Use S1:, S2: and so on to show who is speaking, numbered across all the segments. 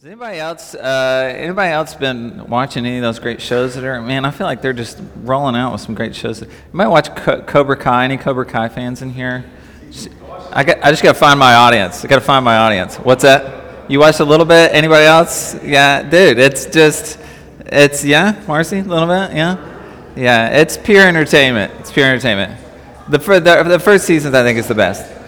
S1: Has anybody else, uh, anybody else been watching any of those great shows that are, man, I feel like they're just rolling out with some great shows. You might watch Co- Cobra Kai. Any Cobra Kai fans in here? I, got, I just got to find my audience. I got to find my audience. What's that? You watched a little bit? Anybody else? Yeah, dude, it's just, it's, yeah, Marcy, a little bit? Yeah? Yeah, it's pure entertainment. It's pure entertainment. The, the, the first season, I think, is the best.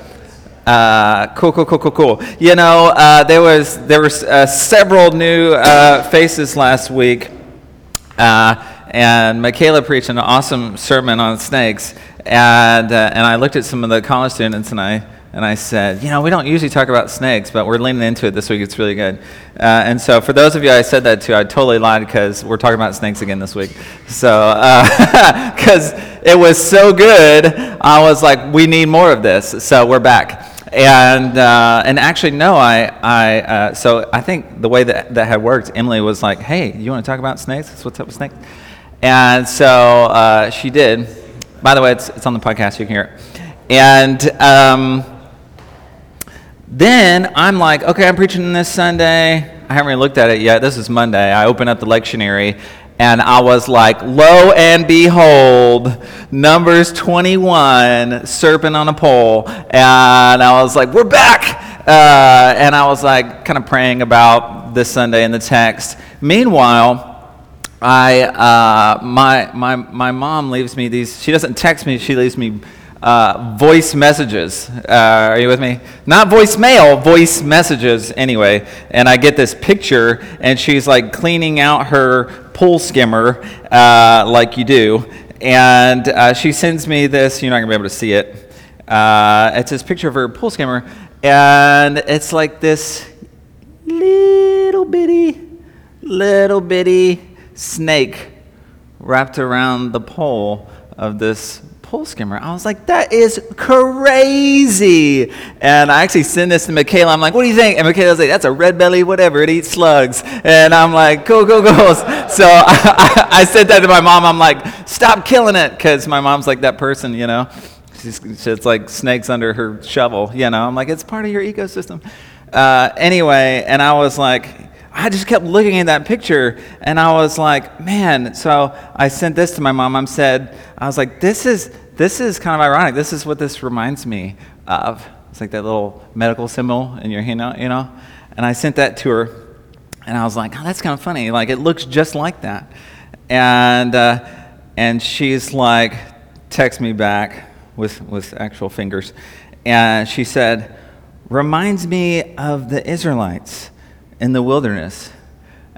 S1: Uh, cool, cool, cool, cool, cool. You know, uh, there was there were uh, several new uh, faces last week, uh, and Michaela preached an awesome sermon on snakes, and uh, and I looked at some of the college students and I and I said, you know, we don't usually talk about snakes, but we're leaning into it this week. It's really good. and so for those of you I said that to, I totally lied because we're talking about snakes again this week. So because it was so good, I was like, we need more of this. So we're back. And, uh, and actually, no, I, I uh, so I think the way that that had worked, Emily was like, hey, you want to talk about snakes? What's up with snakes? And so uh, she did. By the way, it's, it's on the podcast, you can hear it. And um, then I'm like, okay, I'm preaching this Sunday. I haven't really looked at it yet. This is Monday. I open up the lectionary and I was like, Lo and behold, Numbers 21, serpent on a pole. And I was like, We're back. Uh, and I was like, kind of praying about this Sunday in the text. Meanwhile, I, uh, my, my, my mom leaves me these, she doesn't text me, she leaves me uh, voice messages. Uh, are you with me? Not voicemail, voice messages anyway. And I get this picture, and she's like cleaning out her pool skimmer uh, like you do. And uh, she sends me this, you're not going to be able to see it. Uh, it's this picture of her pool skimmer, and it's like this little bitty, little bitty snake wrapped around the pole of this pool skimmer. I was like, that is crazy. And I actually sent this to Michaela. I'm like, what do you think? And Michaela's like, that's a red belly, whatever. It eats slugs. And I'm like, cool, cool, cool. So I, I said that to my mom. I'm like, stop killing it. Because my mom's like that person, you know. She's, she's like snakes under her shovel, you know. I'm like, it's part of your ecosystem. Uh, anyway, and I was like, I just kept looking at that picture and I was like, man. So I sent this to my mom. I said, I was like, this is this is kind of ironic. This is what this reminds me of. It's like that little medical symbol in your hand, you know? And I sent that to her, and I was like, oh, that's kind of funny. Like, it looks just like that. And, uh, and she's like, text me back with, with actual fingers. And she said, reminds me of the Israelites in the wilderness.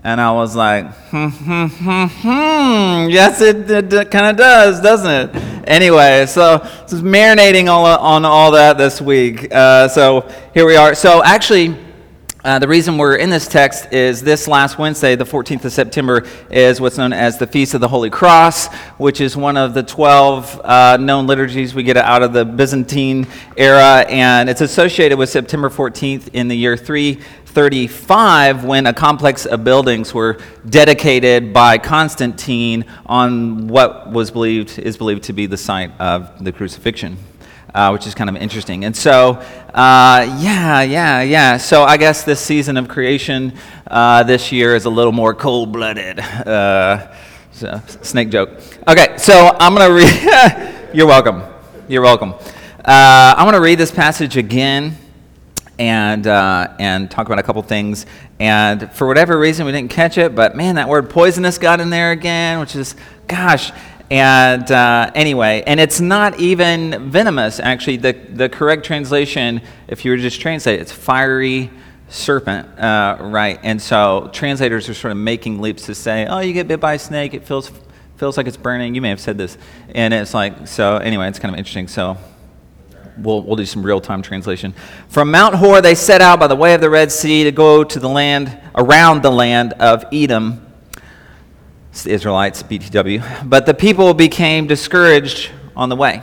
S1: And I was like, hmm, hmm, hmm, hmm. Yes, it, it, it kind of does, doesn't it? Anyway, so just marinating all, on all that this week. Uh, so here we are. So actually, uh, the reason we're in this text is this last Wednesday, the 14th of September, is what's known as the Feast of the Holy Cross, which is one of the 12 uh, known liturgies we get out of the Byzantine era, and it's associated with September 14th in the year 335 when a complex of buildings were dedicated by Constantine on what was believed is believed to be the site of the crucifixion. Uh, which is kind of interesting. And so, uh, yeah, yeah, yeah. So I guess this season of creation uh, this year is a little more cold blooded. Uh, so, snake joke. Okay, so I'm going to read. You're welcome. You're welcome. Uh, I'm going to read this passage again and, uh, and talk about a couple things. And for whatever reason, we didn't catch it, but man, that word poisonous got in there again, which is, gosh. And uh, anyway, and it's not even venomous, actually. The, the correct translation, if you were to just translate it, it's fiery serpent, uh, right? And so translators are sort of making leaps to say, oh, you get bit by a snake, it feels, feels like it's burning. You may have said this. And it's like, so anyway, it's kind of interesting. So we'll, we'll do some real time translation. From Mount Hor, they set out by the way of the Red Sea to go to the land, around the land of Edom. It's the Israelites, BTW. But the people became discouraged on the way.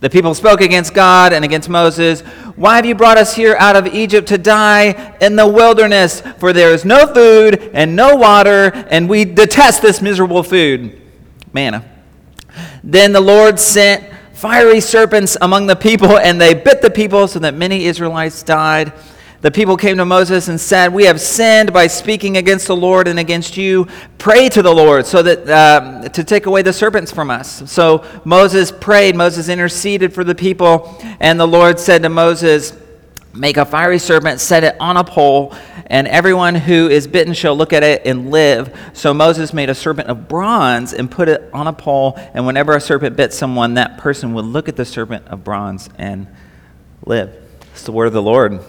S1: The people spoke against God and against Moses. Why have you brought us here out of Egypt to die in the wilderness? For there is no food and no water, and we detest this miserable food. Manna. Then the Lord sent fiery serpents among the people, and they bit the people so that many Israelites died. The people came to Moses and said, We have sinned by speaking against the Lord and against you. Pray to the Lord so that uh, to take away the serpents from us. So Moses prayed. Moses interceded for the people. And the Lord said to Moses, Make a fiery serpent, set it on a pole, and everyone who is bitten shall look at it and live. So Moses made a serpent of bronze and put it on a pole. And whenever a serpent bit someone, that person would look at the serpent of bronze and live. It's the word of the Lord.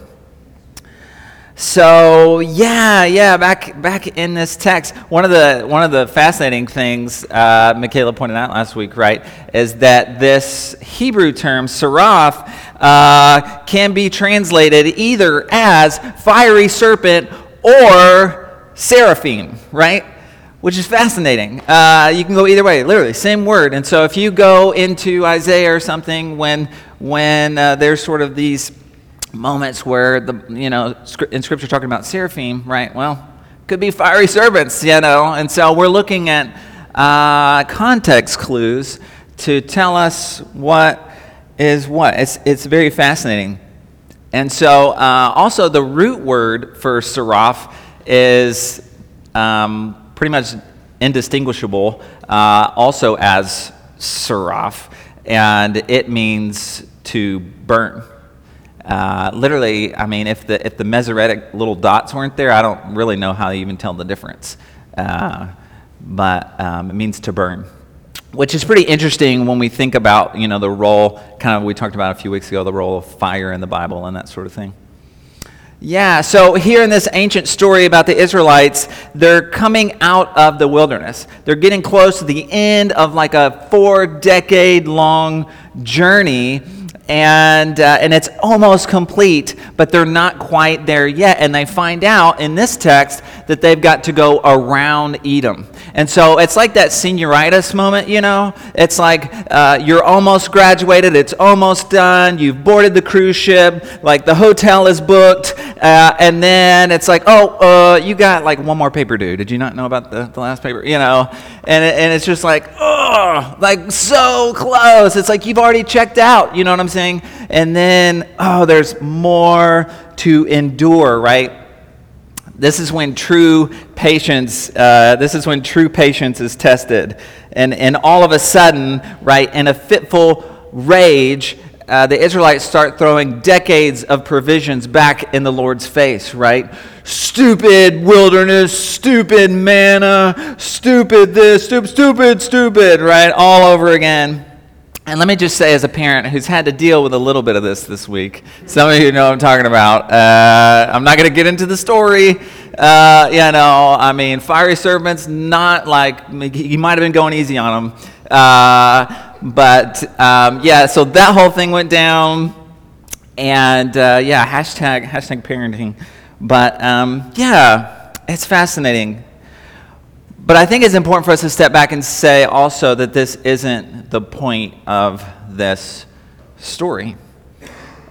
S1: So yeah, yeah, back back in this text, one of the one of the fascinating things uh, Michaela pointed out last week, right, is that this Hebrew term seraph uh, can be translated either as fiery serpent or seraphim, right? Which is fascinating. Uh, you can go either way, literally, same word. And so if you go into Isaiah or something when when uh, there's sort of these moments where the you know in scripture talking about seraphim right well could be fiery servants you know and so we're looking at uh, context clues to tell us what is what. It's, it's very fascinating. And so uh, also the root word for seraph is um, pretty much indistinguishable uh, also as seraph and it means to burn uh, literally, I mean, if the, if the Masoretic little dots weren't there, I don't really know how to even tell the difference. Uh, but um, it means to burn, which is pretty interesting when we think about, you know, the role, kind of, we talked about a few weeks ago, the role of fire in the Bible and that sort of thing. Yeah, so here in this ancient story about the Israelites, they're coming out of the wilderness. They're getting close to the end of like a four decade long journey and, uh, and it's almost complete, but they're not quite there yet. And they find out in this text that they've got to go around Edom. And so it's like that senioritis moment, you know? It's like uh, you're almost graduated, it's almost done, you've boarded the cruise ship, like the hotel is booked, uh, and then it's like, oh, uh, you got like one more paper due. Did you not know about the, the last paper? You know? And, and it's just like, oh, like so close. It's like you've already checked out, you know what I'm saying? And then, oh, there's more to endure, right? This is when true patience, uh, this is when true patience is tested. And, and all of a sudden, right, in a fitful rage, uh, the Israelites start throwing decades of provisions back in the Lord's face, right? Stupid wilderness, stupid manna, stupid this, stupid, stupid, stupid, right? All over again. And let me just say, as a parent who's had to deal with a little bit of this this week, some of you know what I'm talking about. Uh, I'm not going to get into the story. Uh, you know, I mean, fiery serpents, not like, he might have been going easy on them. Uh, but um, yeah, so that whole thing went down. And uh, yeah, hashtag, hashtag parenting. But um, yeah, it's fascinating. But I think it's important for us to step back and say also that this isn't the point of this story.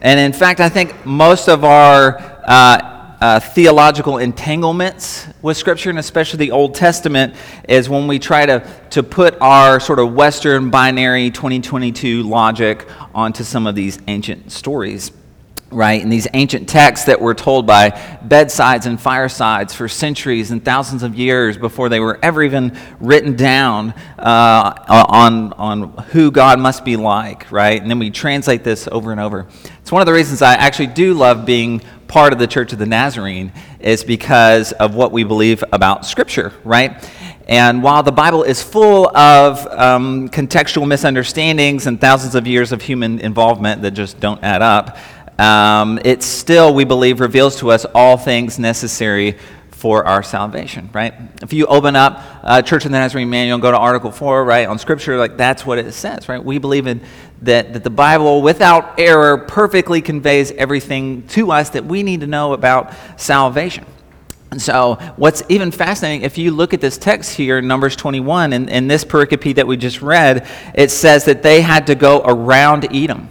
S1: And in fact, I think most of our uh, uh, theological entanglements with Scripture, and especially the Old Testament, is when we try to, to put our sort of Western binary 2022 logic onto some of these ancient stories right? And these ancient texts that were told by bedsides and firesides for centuries and thousands of years before they were ever even written down uh, on, on who God must be like, right? And then we translate this over and over. It's one of the reasons I actually do love being part of the Church of the Nazarene is because of what we believe about Scripture, right? And while the Bible is full of um, contextual misunderstandings and thousands of years of human involvement that just don't add up, um, it still, we believe, reveals to us all things necessary for our salvation, right? If you open up uh, Church of the Nazarene Manual and go to Article 4, right, on Scripture, like that's what it says, right? We believe in that, that the Bible, without error, perfectly conveys everything to us that we need to know about salvation. And so, what's even fascinating, if you look at this text here, Numbers 21, in, in this pericope that we just read, it says that they had to go around Edom.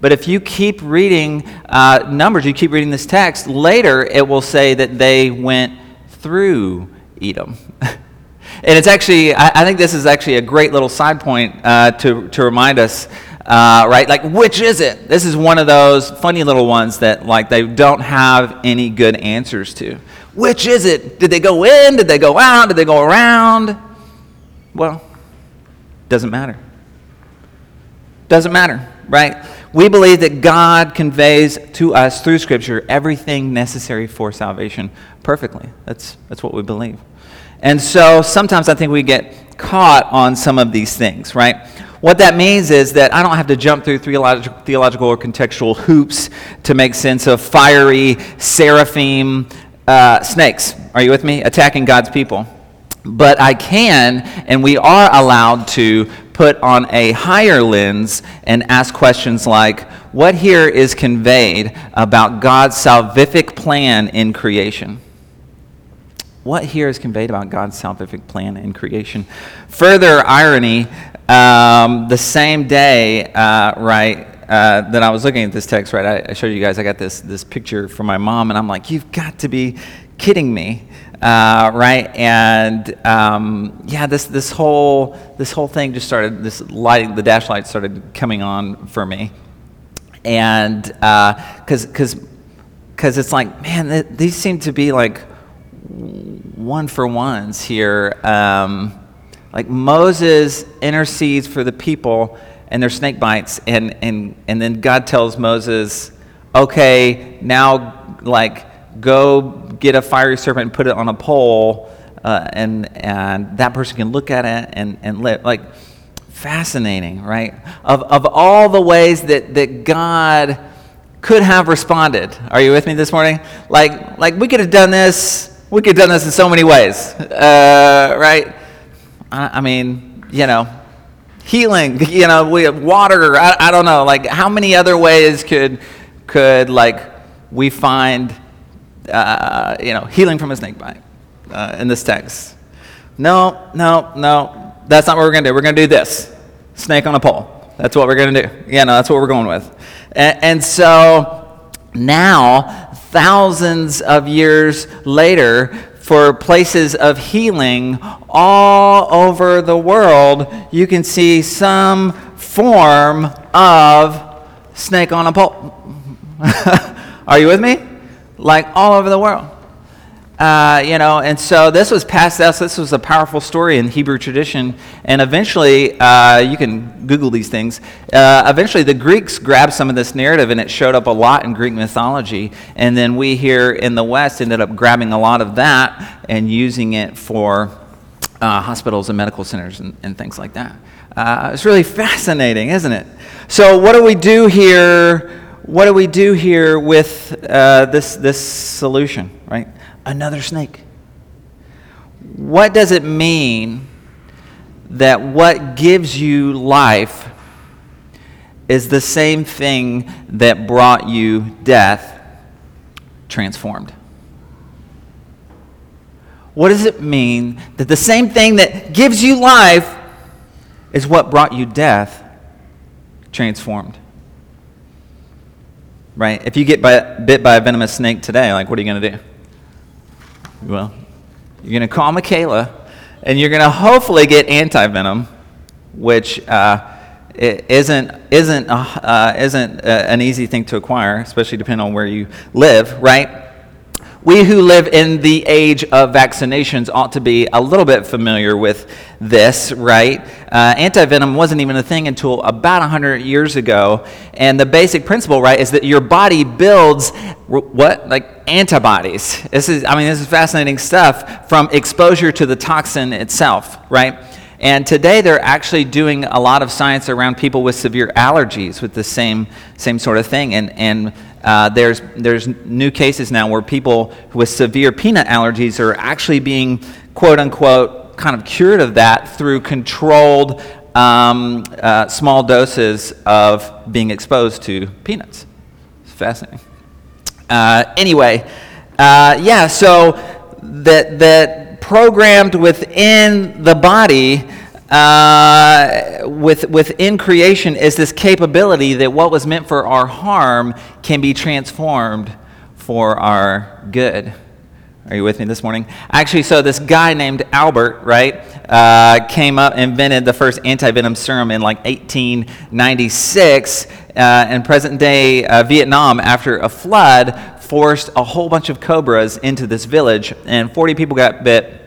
S1: But if you keep reading uh, Numbers, you keep reading this text, later it will say that they went through Edom. and it's actually, I, I, think this is actually a great little side point uh, to, to remind us Uh, right? Like, which is it? This is one of those funny little ones that, like, they don't have any good answers to. Which is it? Did they go in? Did they go out? Did they go around? Well, doesn't matter. Doesn't matter, right? We believe that God conveys to us through Scripture everything necessary for salvation perfectly. That's, that's what we believe. And so sometimes I think we get caught on some of these things, right? What that means is that I don't have to jump through theological, or contextual hoops to make sense of fiery seraphim uh, snakes. Are you with me? Attacking God's people. But I can, and we are allowed to put on a higher lens and ask questions like what here is conveyed about God's salvific plan in creation? What here is conveyed about God's salvific plan in creation? Further irony, um, the same day, uh, right, uh, that I was looking at this text, right, I, I, showed you guys, I got this, this picture from my mom, and I'm like, you've got to be kidding me uh, right? And um, yeah, this this whole this whole thing just started. This lighting, the dash light started coming on for me, and because uh, because because it's like, man, th- these seem to be like one for ones here. Um, like Moses intercedes for the people and their snake bites, and and and then God tells Moses, okay, now like go get a fiery serpent and put it on a pole, uh, and, and that person can look at it and, and live. Like, fascinating, right? Of, of all the ways that, that God could have responded. Are you with me this morning? Like, like we could have done this. We could have done this in so many ways, uh, right? I, I, mean, you know, healing. You know, we have water. I, I don't know. Like, how many other ways could could like we find uh, you know, healing from a snake bite uh, in this text. No, no, no. That's not what we're going to do. We're going to do this snake on a pole. That's what we're going to do. Yeah, no, that's what we're going with. And, and so now, thousands of years later, for places of healing all over the world, you can see some form of snake on a pole. Are you with me? Like all over the world. Uh, you know, and so this was passed out. This was a powerful story in Hebrew tradition, and eventually, uh, you can Google these things. Uh, eventually, the Greeks grabbed some of this narrative, and it showed up a lot in Greek mythology. And then we here in the West ended up grabbing a lot of that and using it for uh, hospitals and medical centers and, and things like that. Uh, it's really fascinating, isn't it? So, what do we do here? What do we do here with uh, this, this solution, right? Another snake. What does it mean that what gives you life is the same thing that brought you death transformed? What does it mean that the same thing that gives you life is what brought you death transformed? Right? If you get by, bit by a venomous snake today, like, what are you going to do? Well, you're going to call Michaela, and you're going to hopefully get anti venom, which uh, isn't isn't uh, isn't uh, an easy thing to acquire, especially depending on where you live, right? We who live in the age of vaccinations ought to be a little bit familiar with this, right? Uh, antivenom wasn't even a thing until about 100 years ago. And the basic principle, right, is that your body builds what? Like antibodies. This is, I mean, this is fascinating stuff from exposure to the toxin itself, right? And today they're actually doing a lot of science around people with severe allergies with the same, same sort of thing. And, and uh, there's, there's new cases now where people with severe peanut allergies are actually being, quote unquote, kind of cured of that through controlled um, uh, small doses of being exposed to peanuts. It's fascinating. Uh, anyway, uh, yeah, so that, that programmed within the body uh, with, within creation is this capability that what was meant for our harm can be transformed for our good, Are you with me this morning? Actually, so this guy named Albert, right, uh, came up, invented the first anti venom serum in like 1896. Uh, in present day uh, Vietnam, after a flood, forced a whole bunch of cobras into this village, and 40 people got bit.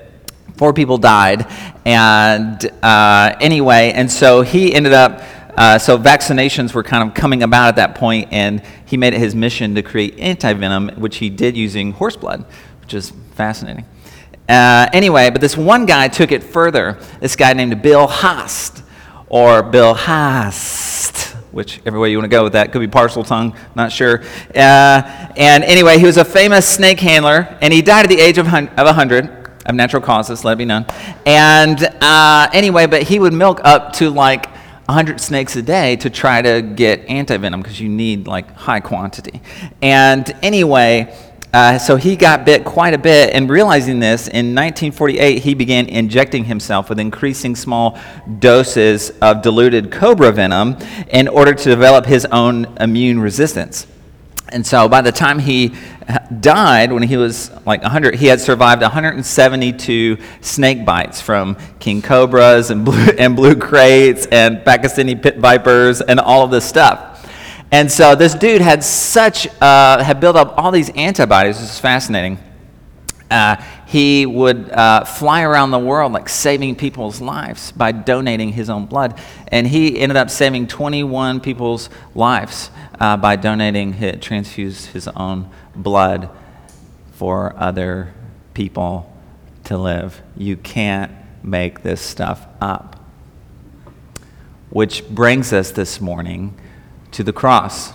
S1: Four people died, and uh, anyway, and so he ended up uh, so vaccinations were kind of coming about at that point, and he made it his mission to create anti-venom, which he did using horse blood, which is fascinating. Uh, anyway, but this one guy took it further. This guy named Bill Haast, or Bill Haast, which every way you want to go with that could be Parseltongue, not sure. Uh, and anyway, he was a famous snake handler, and he died at the age of, of 100 of natural causes, let it be known. And uh, anyway, but he would milk up to like 100 snakes a day to try to get antivenom because you need like high quantity. And anyway, uh, so he got bit quite a bit, and realizing this, in 1948, he began injecting himself with increasing small doses of diluted cobra venom in order to develop his own immune resistance. And so by the time he died, when he was like 100, he had survived 172 snake bites from king cobras and blue, and blue kraits and Pakistani pit vipers and all of this stuff. And so this dude had such, uh, had built up all these antibodies. This is fascinating. Uh, he would uh, fly around the world like saving people's lives by donating his own blood. And he ended up saving 21 people's lives uh, by donating, his, transfused his own blood for other people to live. You can't make this stuff up. Which brings us this morning to the cross.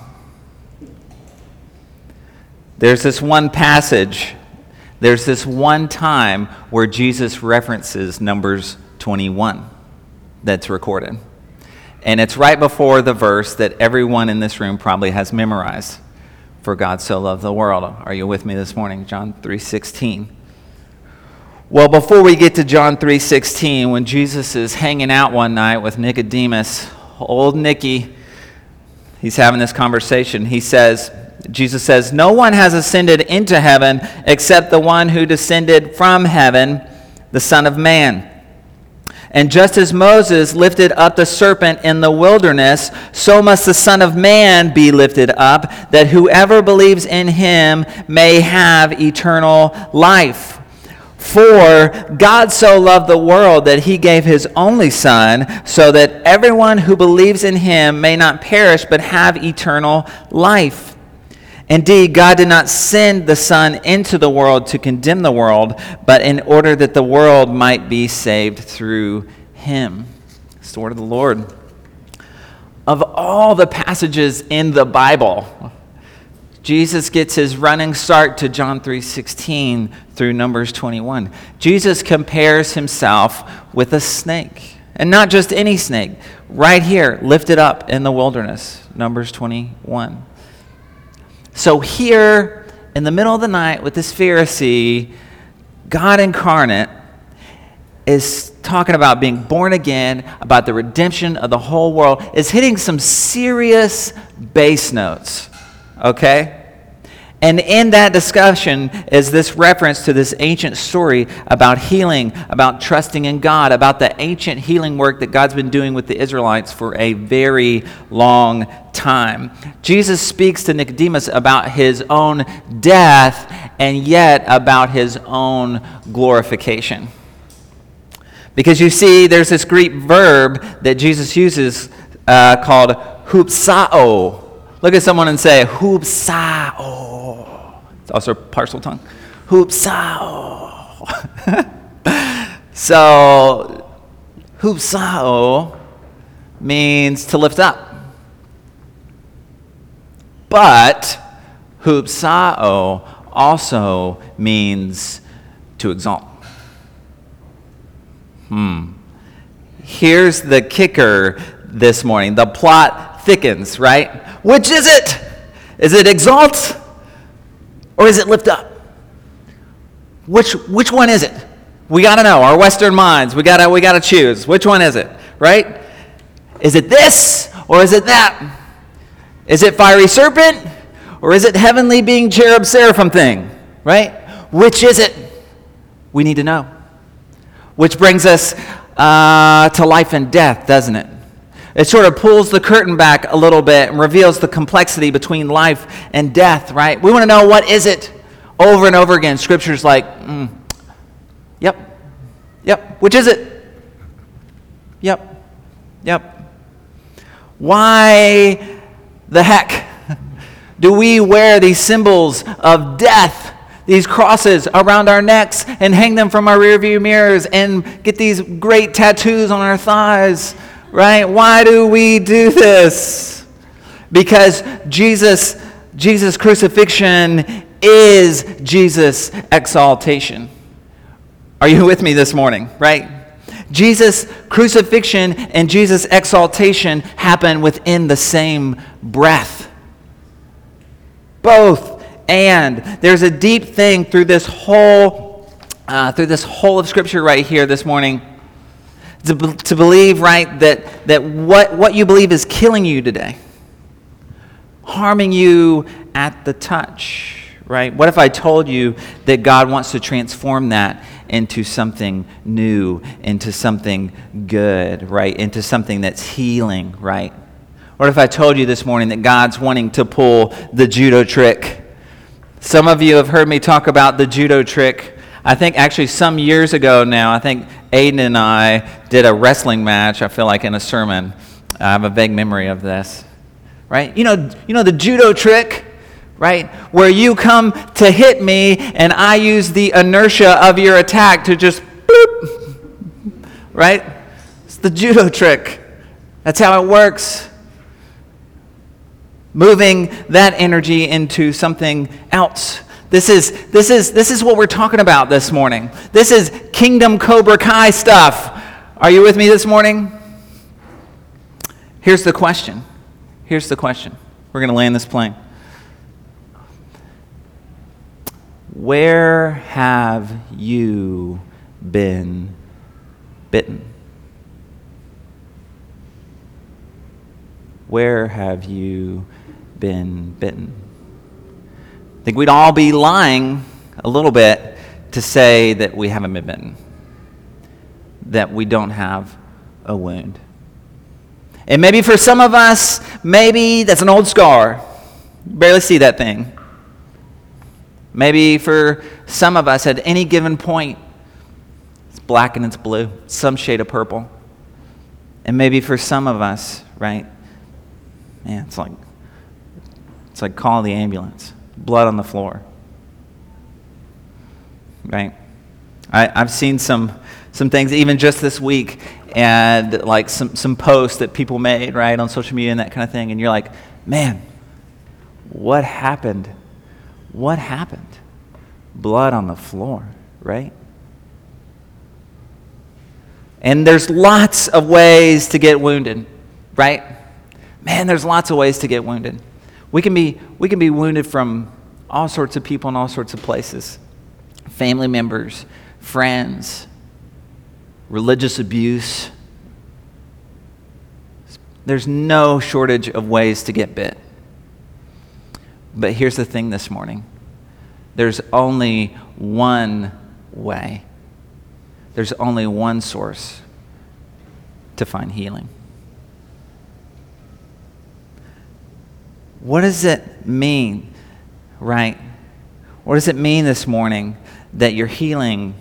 S1: There's this one passage, there's this one time where Jesus references Numbers 21 that's recorded. And it's right before the verse that everyone in this room probably has memorized. For God so loved the world. Are you with me this morning? John 3:16. Well, before we get to John 3:16, when Jesus is hanging out one night with Nicodemus, old Nicky, he's having this conversation. He says, Jesus says, No one has ascended into heaven except the one who descended from heaven, the Son of Man. And just as Moses lifted up the serpent in the wilderness, so must the Son of Man be lifted up, that whoever believes in him may have eternal life. For God so loved the world that he gave his only Son, so that everyone who believes in him may not perish but have eternal life. Indeed, God did not send the Son into the world to condemn the world, but in order that the world might be saved through him. It's the word of the Lord. Of all the passages in the Bible, Jesus gets his running start to John 3:16 through Numbers 21. Jesus compares himself with a snake, and not just any snake, right here lifted up in the wilderness, Numbers 21. So, here in the middle of the night with this Pharisee, God incarnate is talking about being born again, about the redemption of the whole world, is hitting some serious bass notes. Okay? And in that discussion is this reference to this ancient story about healing, about trusting in God, about the ancient healing work that God's been doing with the Israelites for a very long time. Jesus speaks to Nicodemus about his own death and yet about his own glorification. Because you see, there's this Greek verb that Jesus uses uh, called hupsao. Look at someone and say, hupsao. It's also Parseltongue. Hoopsao. so, hoopsao means to lift up. But hoopsao also means to exalt. Hmm. Here's the kicker this morning. The plot thickens, right? Which is it? Is it exalt or is it lift up? Which, which one is it? We got to know. Our Western minds, we got to we gotta choose. Which one is it, right? Is it this or is it that? Is it fiery serpent or is it heavenly being cherub seraphim thing, right? Which is it? We need to know. Which brings us uh, to life and death, doesn't it? It sort of pulls the curtain back a little bit and reveals the complexity between life and death, right? We want to know what is it over and over again. Scripture's like, mm, yep, yep, which is it? Yep, yep. Why the heck do we wear these symbols of death? these crosses around our necks and hang them from our rearview mirrors and get these great tattoos on our thighs right? Why do we do this? Because Jesus, Jesus' crucifixion is Jesus' exaltation. Are you with me this morning, right? Jesus' crucifixion and Jesus' exaltation happen within the same breath. Both and. There's a deep thing through this whole, uh, through this whole of Scripture right here this morning to, to believe, right, that, that what, what you believe is killing you today, harming you at the touch, right? What if I told you that God wants to transform that into something new, into something good, right? Into something that's healing, right? What if I told you this morning that God's wanting to pull the judo trick? Some of you have heard me talk about the judo trick I think actually some years ago now, I think Aiden and I did a wrestling match, I feel like in a sermon. I have a vague memory of this. Right? You know, you know the judo trick, right? Where you come to hit me and I use the inertia of your attack to just boop. Right? It's the judo trick. That's how it works. Moving that energy into something else. This is, this, is, this is what we're talking about this morning. This is Kingdom Cobra Kai stuff. Are you with me this morning? Here's the question. Here's the question. We're going to land this plane. Where have you been bitten? Where have you been bitten? I think we'd all be lying a little bit to say that we haven't been bitten, that we don't have a wound. And maybe for some of us, maybe that's an old scar. barely see that thing. Maybe for some of us, at any given point, it's black and it's blue, some shade of purple. And maybe for some of us, right? Man, it's like it's like calling the ambulance blood on the floor. Right? I, I've seen some, some things, even just this week, and like some, some posts that people made, right, on social media and that kind of thing, and you're like, man, what happened? What happened? Blood on the floor, right? And there's lots of ways to get wounded, right? Man, there's lots of ways to get wounded. We can be, we can be wounded from all sorts of people in all sorts of places family members, friends, religious abuse. There's no shortage of ways to get bit. But here's the thing this morning there's only one way, there's only one source to find healing. What does it mean, right? What does it mean this morning that your healing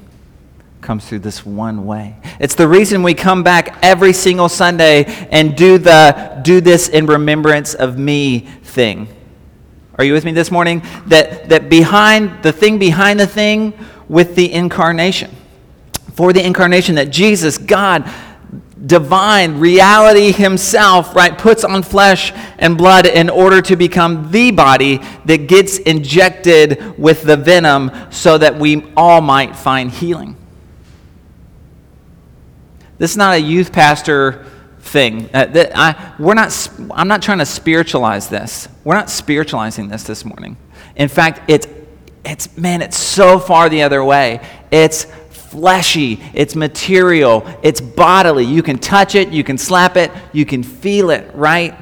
S1: comes through this one way? It's the reason we come back every single Sunday and do the do this in remembrance of me thing. Are you with me this morning? That that behind the thing behind the thing with the incarnation. For the incarnation that Jesus, God, divine reality himself, right, puts on flesh and blood in order to become the body that gets injected with the venom so that we all might find healing. This is not a youth pastor thing. Uh, that I, we're not, I'm not trying to spiritualize this. We're not spiritualizing this this morning. In fact, it's, it's, man, it's so far the other way. It's fleshy, it's material, it's bodily. You can touch it, you can slap it, you can feel it, right?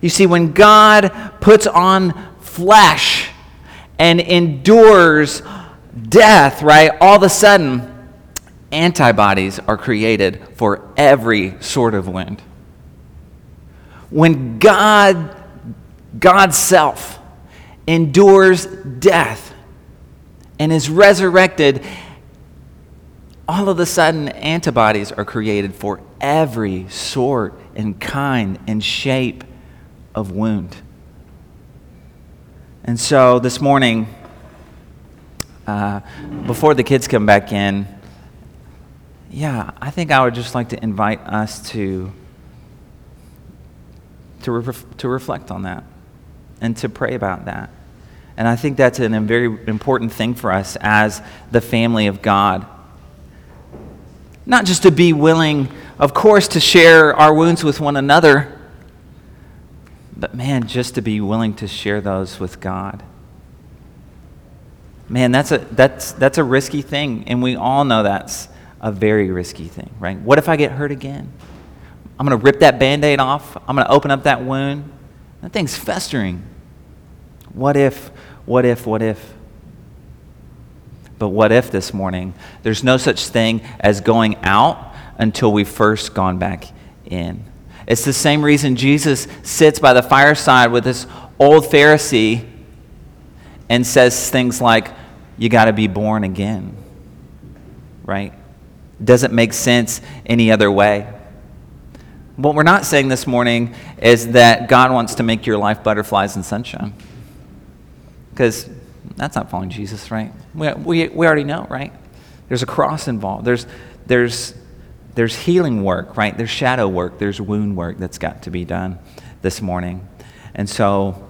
S1: You see, when God puts on flesh and endures death, right? All of a sudden, antibodies are created for every sort of wound. When God, God's self, endures death and is resurrected, all of a sudden antibodies are created for every sort and kind and shape of wound. And so this morning, uh, before the kids come back in, yeah, I think I would just like to invite us to, to, to reflect on that and to pray about that. And I think that's a very important thing for us as the family of God. Not just to be willing, of course, to share our wounds with one another, but man, just to be willing to share those with God. Man, that's a, that's, that's a risky thing, and we all know that's a very risky thing, right? What if I get hurt again? I'm going to rip that band aid off. I'm going to open up that wound. That thing's festering. What if, what if, what if? But what if this morning? There's no such thing as going out until we've first gone back in. It's the same reason Jesus sits by the fireside with this old Pharisee and says things like, You got to be born again. Right? Doesn't make sense any other way. What we're not saying this morning is that God wants to make your life butterflies and sunshine. Because that's not following Jesus, right? We, we, we already know, right? There's a cross involved. There's, there's, there's healing work, right? There's shadow work. There's wound work that's got to be done this morning. And so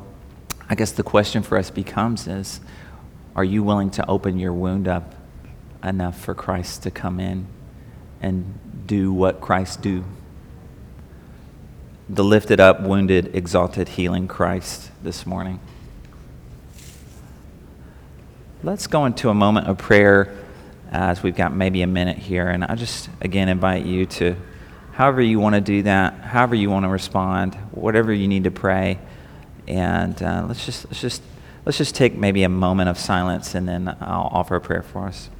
S1: I guess the question for us becomes is, are you willing to open your wound up enough for Christ to come in and do what Christ do? The lifted up, wounded, exalted, healing Christ this morning. Let's go into a moment of prayer as we've got maybe a minute here. And I just, again, invite you to, however you want to do that, however you want to respond, whatever you need to pray. And uh, let's, just, let's, just, let's just take maybe a moment of silence and then I'll offer a prayer for us.